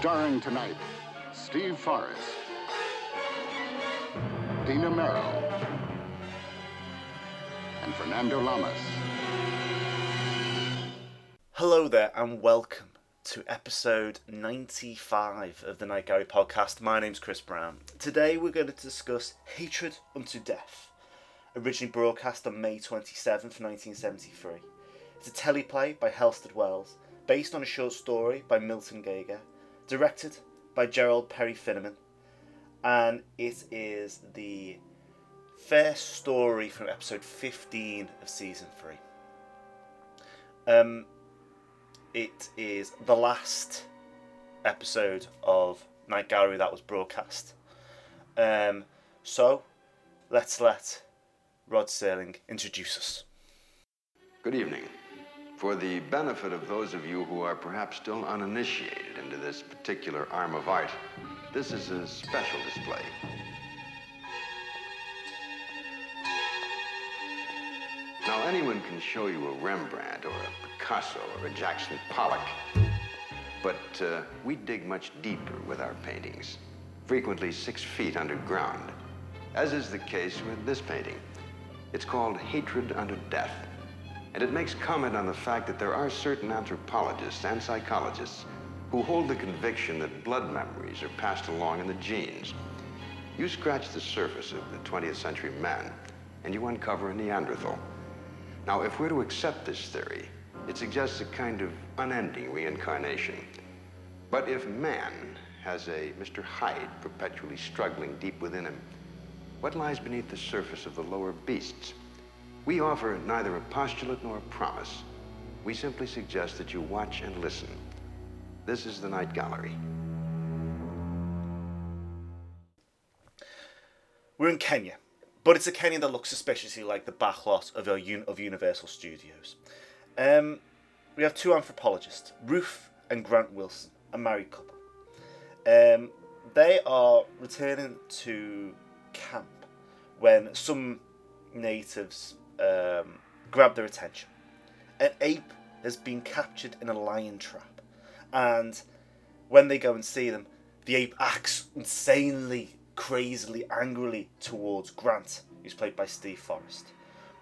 Starring tonight, Steve Forrest, Dina Merrill, and Fernando Lamas. Hello there, and welcome to episode 95 of the Night Gallery podcast. My name's Chris Brown. Today we're going to discuss Hatred Unto Death, originally broadcast on May 27th, 1973. It's a teleplay by Halsted Welles, based on a short story by Milton Geiger, directed by Gerald Perry Finnerman, and it is the first story from episode 15 of season 3. Um, it is the last episode of Night Gallery that was broadcast. Um, so, let's let Rod Serling introduce us. Good evening. For the benefit of those of you who are perhaps still uninitiated into this particular arm of art, this is a special display. Now, anyone can show you a Rembrandt or a Picasso or a Jackson Pollock, but uh, we dig much deeper with our paintings, frequently six feet underground, as is the case with this painting. It's called Hatred Unto Death. And it makes comment on the fact that there are certain anthropologists and psychologists who hold the conviction that blood memories are passed along in the genes. You scratch the surface of the 20th century man, and you uncover a Neanderthal. Now, if we're to accept this theory, it suggests a kind of unending reincarnation. But if man has a Mr. Hyde perpetually struggling deep within him, what lies beneath the surface of the lower beasts? We offer neither a postulate nor a promise. We simply suggest that you watch and listen. This is the Night Gallery. We're in Kenya, but it's a Kenya that looks suspiciously like the backlot of, a, of Universal Studios. Um, we have two anthropologists, Ruth and Grant Wilson, a married couple. Um, they are returning to camp when some natives um, grab their attention. An ape has been captured in a lion trap, and when they go and see them, the ape acts insanely, crazily, angrily towards Grant, who's played by Steve Forrest,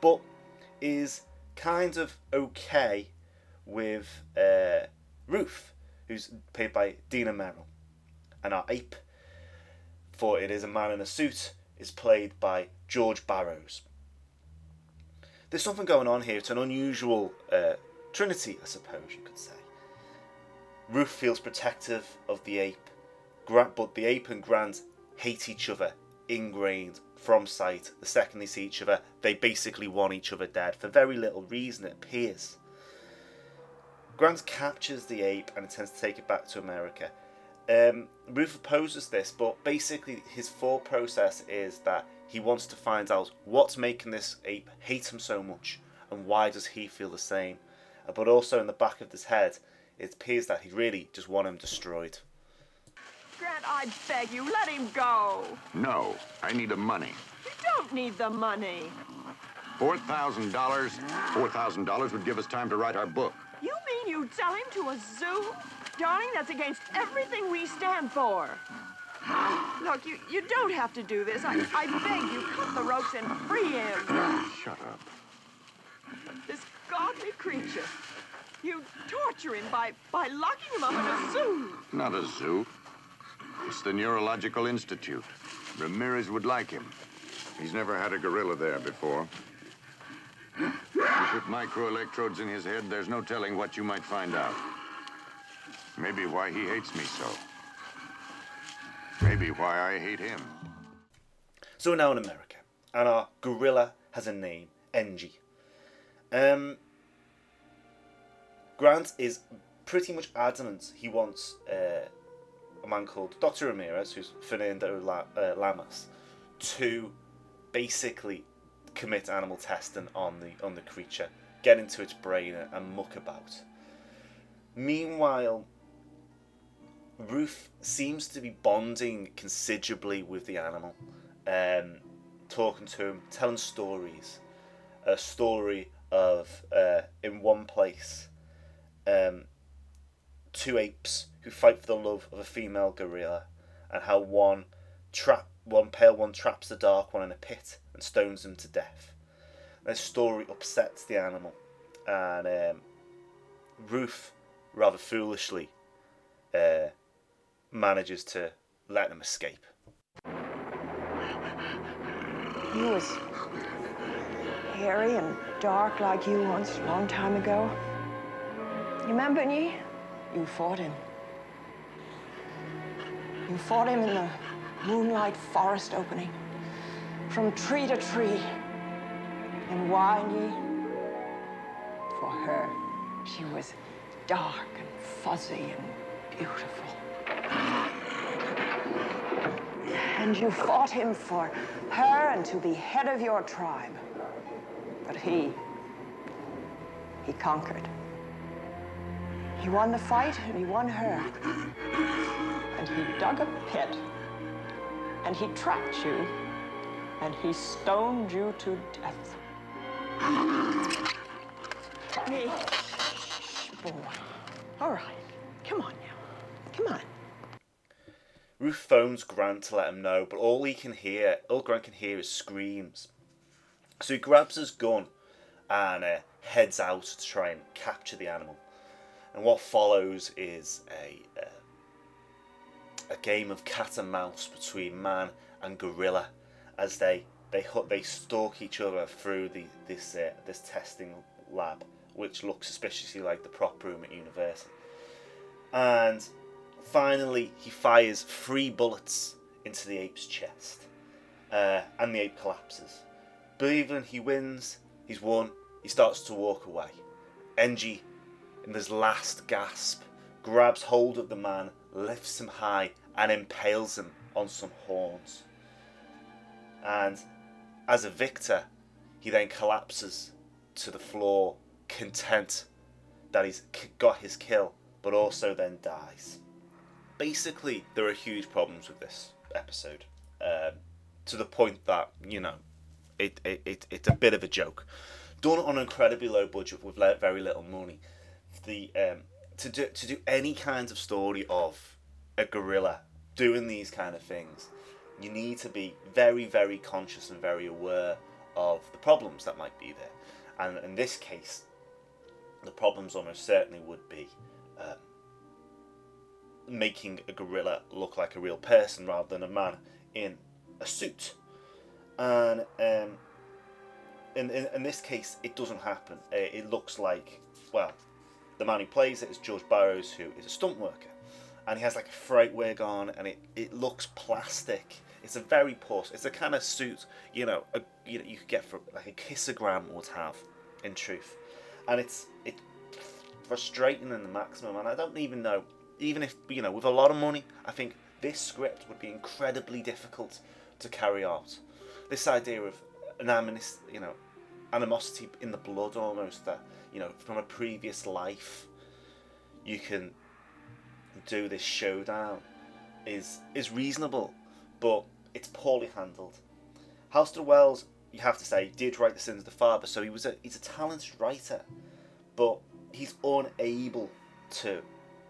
but is kind of okay with uh, Ruth, who's played by Dina Merrill, and our ape, for it is a man in a suit, is played by George Barrows. There's something going on here. It's an unusual uh, trinity, I suppose you could say. Ruth feels protective of the ape, but the ape and Grant hate each other, ingrained from sight. The second they see each other, they basically want each other dead for very little reason, it appears. Grant captures the ape and intends to take it back to America. Um, Ruth opposes this, but basically his thought process is that he wants to find out what's making this ape hate him so much and why does he feel the same. Uh, but also in the back of his head, it appears that he really just want him destroyed. Grant, I beg you, let him go. No, I need the money. You don't need the money. $4,000? $4,000 would give us time to write our book. You mean you'd sell him to a zoo? Darling, that's against everything we stand for. Look, you, you don't have to do this. I, I beg you, cut the ropes and free him. Shut up. This godly creature. You torture him by, by locking him up in a zoo. Not a zoo. It's the Neurological Institute. Ramirez would like him. He's never had a gorilla there before. You put microelectrodes in his head, there's no telling what you might find out. Maybe why he hates me so. Maybe why I hate him. So we're now in America, and our gorilla has a name, Engie. Um, Grant is pretty much adamant he wants uh, a man called Dr. Ramirez, who's Fernando La- uh, Lamas, to basically commit animal testing on the on the creature, get into its brain and, and muck about. Meanwhile, Ruth seems to be bonding considerably with the animal, um, talking to him, telling stories. A story of uh, in one place, um, two apes who fight for the love of a female gorilla, and how one trap one pale one traps the dark one in a pit and stones him to death. This story upsets the animal, and um, Ruth, rather foolishly, uh, manages to let them escape. He was hairy and dark like you once, a long time ago. You remember me? You fought him. You fought him in the moonlight forest opening, from tree to tree. And why, ye? For her, she was dark and fuzzy and beautiful. And you fought him for her and to be head of your tribe. But he, he conquered. He won the fight and he won her. And he dug a pit. And he trapped you. And he stoned you to death. Me. Shh, boy. All right. Come on. Ruth phones Grant to let him know, but all he can hear, all Grant can hear is screams. So he grabs his gun and uh, heads out to try and capture the animal. And what follows is a uh, a game of cat and mouse between man and gorilla, as they they they stalk each other through the this uh, this testing lab, which looks suspiciously like the prop room at Universal. And finally, he fires three bullets into the ape's chest, uh, and the ape collapses. Believing he wins, he's won. He starts to walk away. Engie, in his last gasp, grabs hold of the man, lifts him high, and impales him on some horns. And as a victor, he then collapses to the floor, content that he's got his kill, but also then dies. Basically, there are huge problems with this episode, um, to the point that you know, it, it, it it's a bit of a joke. Done on an incredibly low budget with very little money. The um, to do to do any kind of story of a gorilla doing these kind of things, you need to be very very conscious and very aware of the problems that might be there. And in this case, the problems almost certainly would be um, making a gorilla look like a real person rather than a man in a suit. And um, in, in, in this case, it doesn't happen. Uh, It looks like, well, the man who plays it is George Barrows, who is a stunt worker. And he has like a fright wig on, and it, it looks plastic. It's a very poor. It's a kind of suit, you know, a, you know, you could get for like a kissogram would have, in truth. And it's it frustrating in the maximum. And I don't even know, even if you know, with a lot of money, I think this script would be incredibly difficult to carry out. This idea of an you know, animosity in the blood almost that you know from a previous life, you can do this showdown is is reasonable, but it's poorly handled. Halsted Welles, you have to say, did write The Sins of the Father, so he was a he's a talented writer, but he's unable to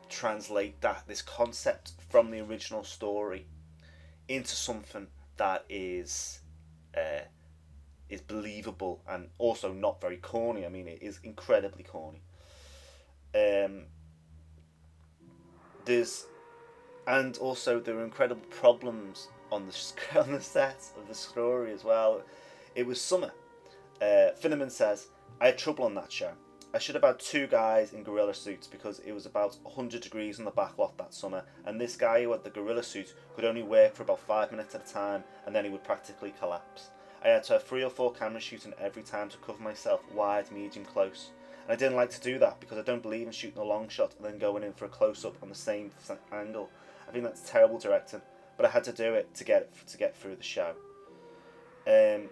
translate that this concept from the original story into something that is uh, is believable and also not very corny. I mean, it is incredibly corny. Um, there's and also there are incredible problems on the on the set of the story as well. It was summer. Uh, Finnerman says, "I had trouble on that show. I should have had two guys in gorilla suits because it was about 100 degrees on the back lot that summer, and this guy who had the gorilla suit could only work for about five minutes at a time, and then he would practically collapse. I had to have three or four cameras shooting every time to cover myself wide, medium, close. And I didn't like to do that because I don't believe in shooting a long shot and then going in for a close up on the same angle. I think that's terrible directing, but I had to do it to get to get through the show. Um,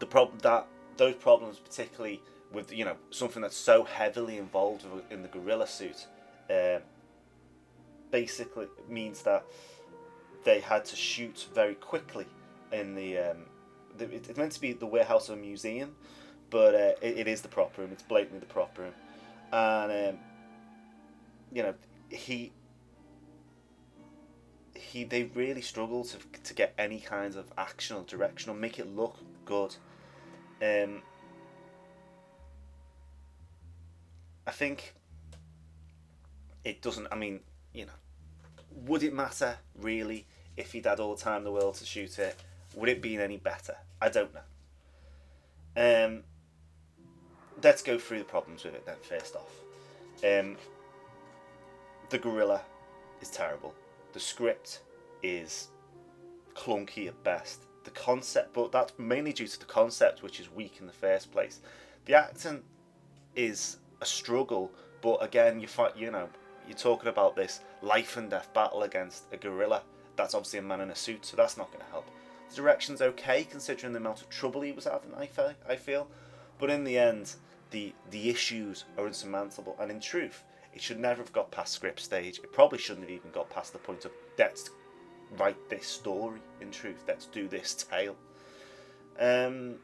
the problem that those problems, particularly with you know something that's so heavily involved in the gorilla suit, um, basically means that they had to shoot very quickly in the. Um, it's meant to be the warehouse of a museum, but uh, it, it is the prop room. It's blatantly the prop room, and um, you know, he he they really struggle to to get any kind of action or direction or make it look good. Um, I think it doesn't. I mean, you know, would it matter really if he'd had all the time in the world to shoot it? Would it been any better? I don't know. Um, let's go through the problems with it then. First off, um, the gorilla is terrible. The script is clunky at best. The concept, but that's mainly due to the concept, which is weak in the first place. The acting is a struggle, but again, you fight. You know, you're talking about this life and death battle against a gorilla. That's obviously a man in a suit, so that's not going to help. The direction's okay considering the amount of trouble he was having. I feel, I feel, but in the end, the the issues are insurmountable. And in truth, it should never have got past script stage. It probably shouldn't have even got past the point of let's write this story. In truth, let's do this tale. Um,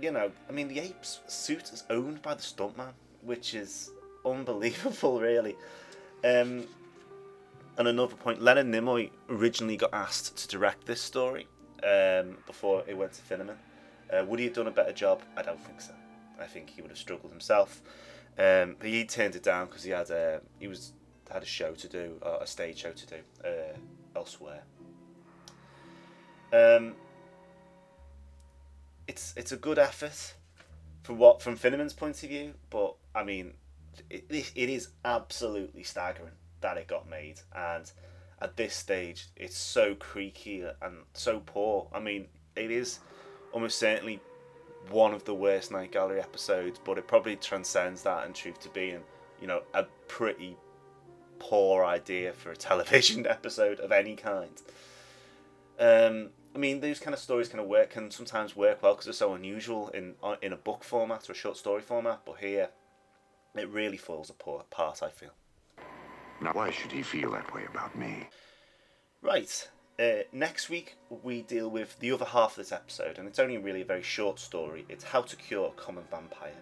you know, I mean, the ape's suit is owned by the stuntman, which is unbelievable, really. Um, and another point, Leonard Nimoy originally got asked to direct this story um, before it went to Finnerman. Uh, would he have done a better job? I don't think so. I think he would have struggled himself. Um, but he turned it down because he had a he was had a show to do, a stage show to do uh, elsewhere. Um, it's it's a good effort from what from Finnerman's point of view, but I mean, it, it is absolutely staggering that it got made, and at this stage, it's so creaky and so poor. I mean, it is almost certainly one of the worst Night Gallery episodes, but it probably transcends that in truth to being, you know, a pretty poor idea for a television episode of any kind. Um, I mean, these kind of stories kind of work can sometimes work well because they're so unusual in uh, in a book format or a short story format. But here, it really falls apart. I feel. Now, why should he feel that way about me? Right. Uh, next week we deal with the other half of this episode, and it's only really a very short story. It's how to cure a common vampire.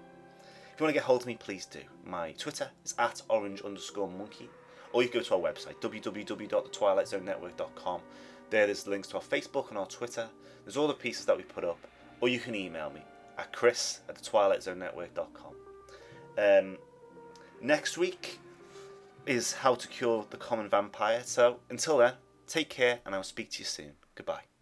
If you want to get hold of me, please do. My Twitter is at orange underscore monkey, or you can go to our website www.thetwilightzonenetwork.com. There, there's links to our Facebook and our Twitter. There's all the pieces that we put up, or you can email me at chris at thetwilightzonenetwork.com. Um, next week is how to cure the common vampire. So until then, take care, and I'll speak to you soon. Goodbye.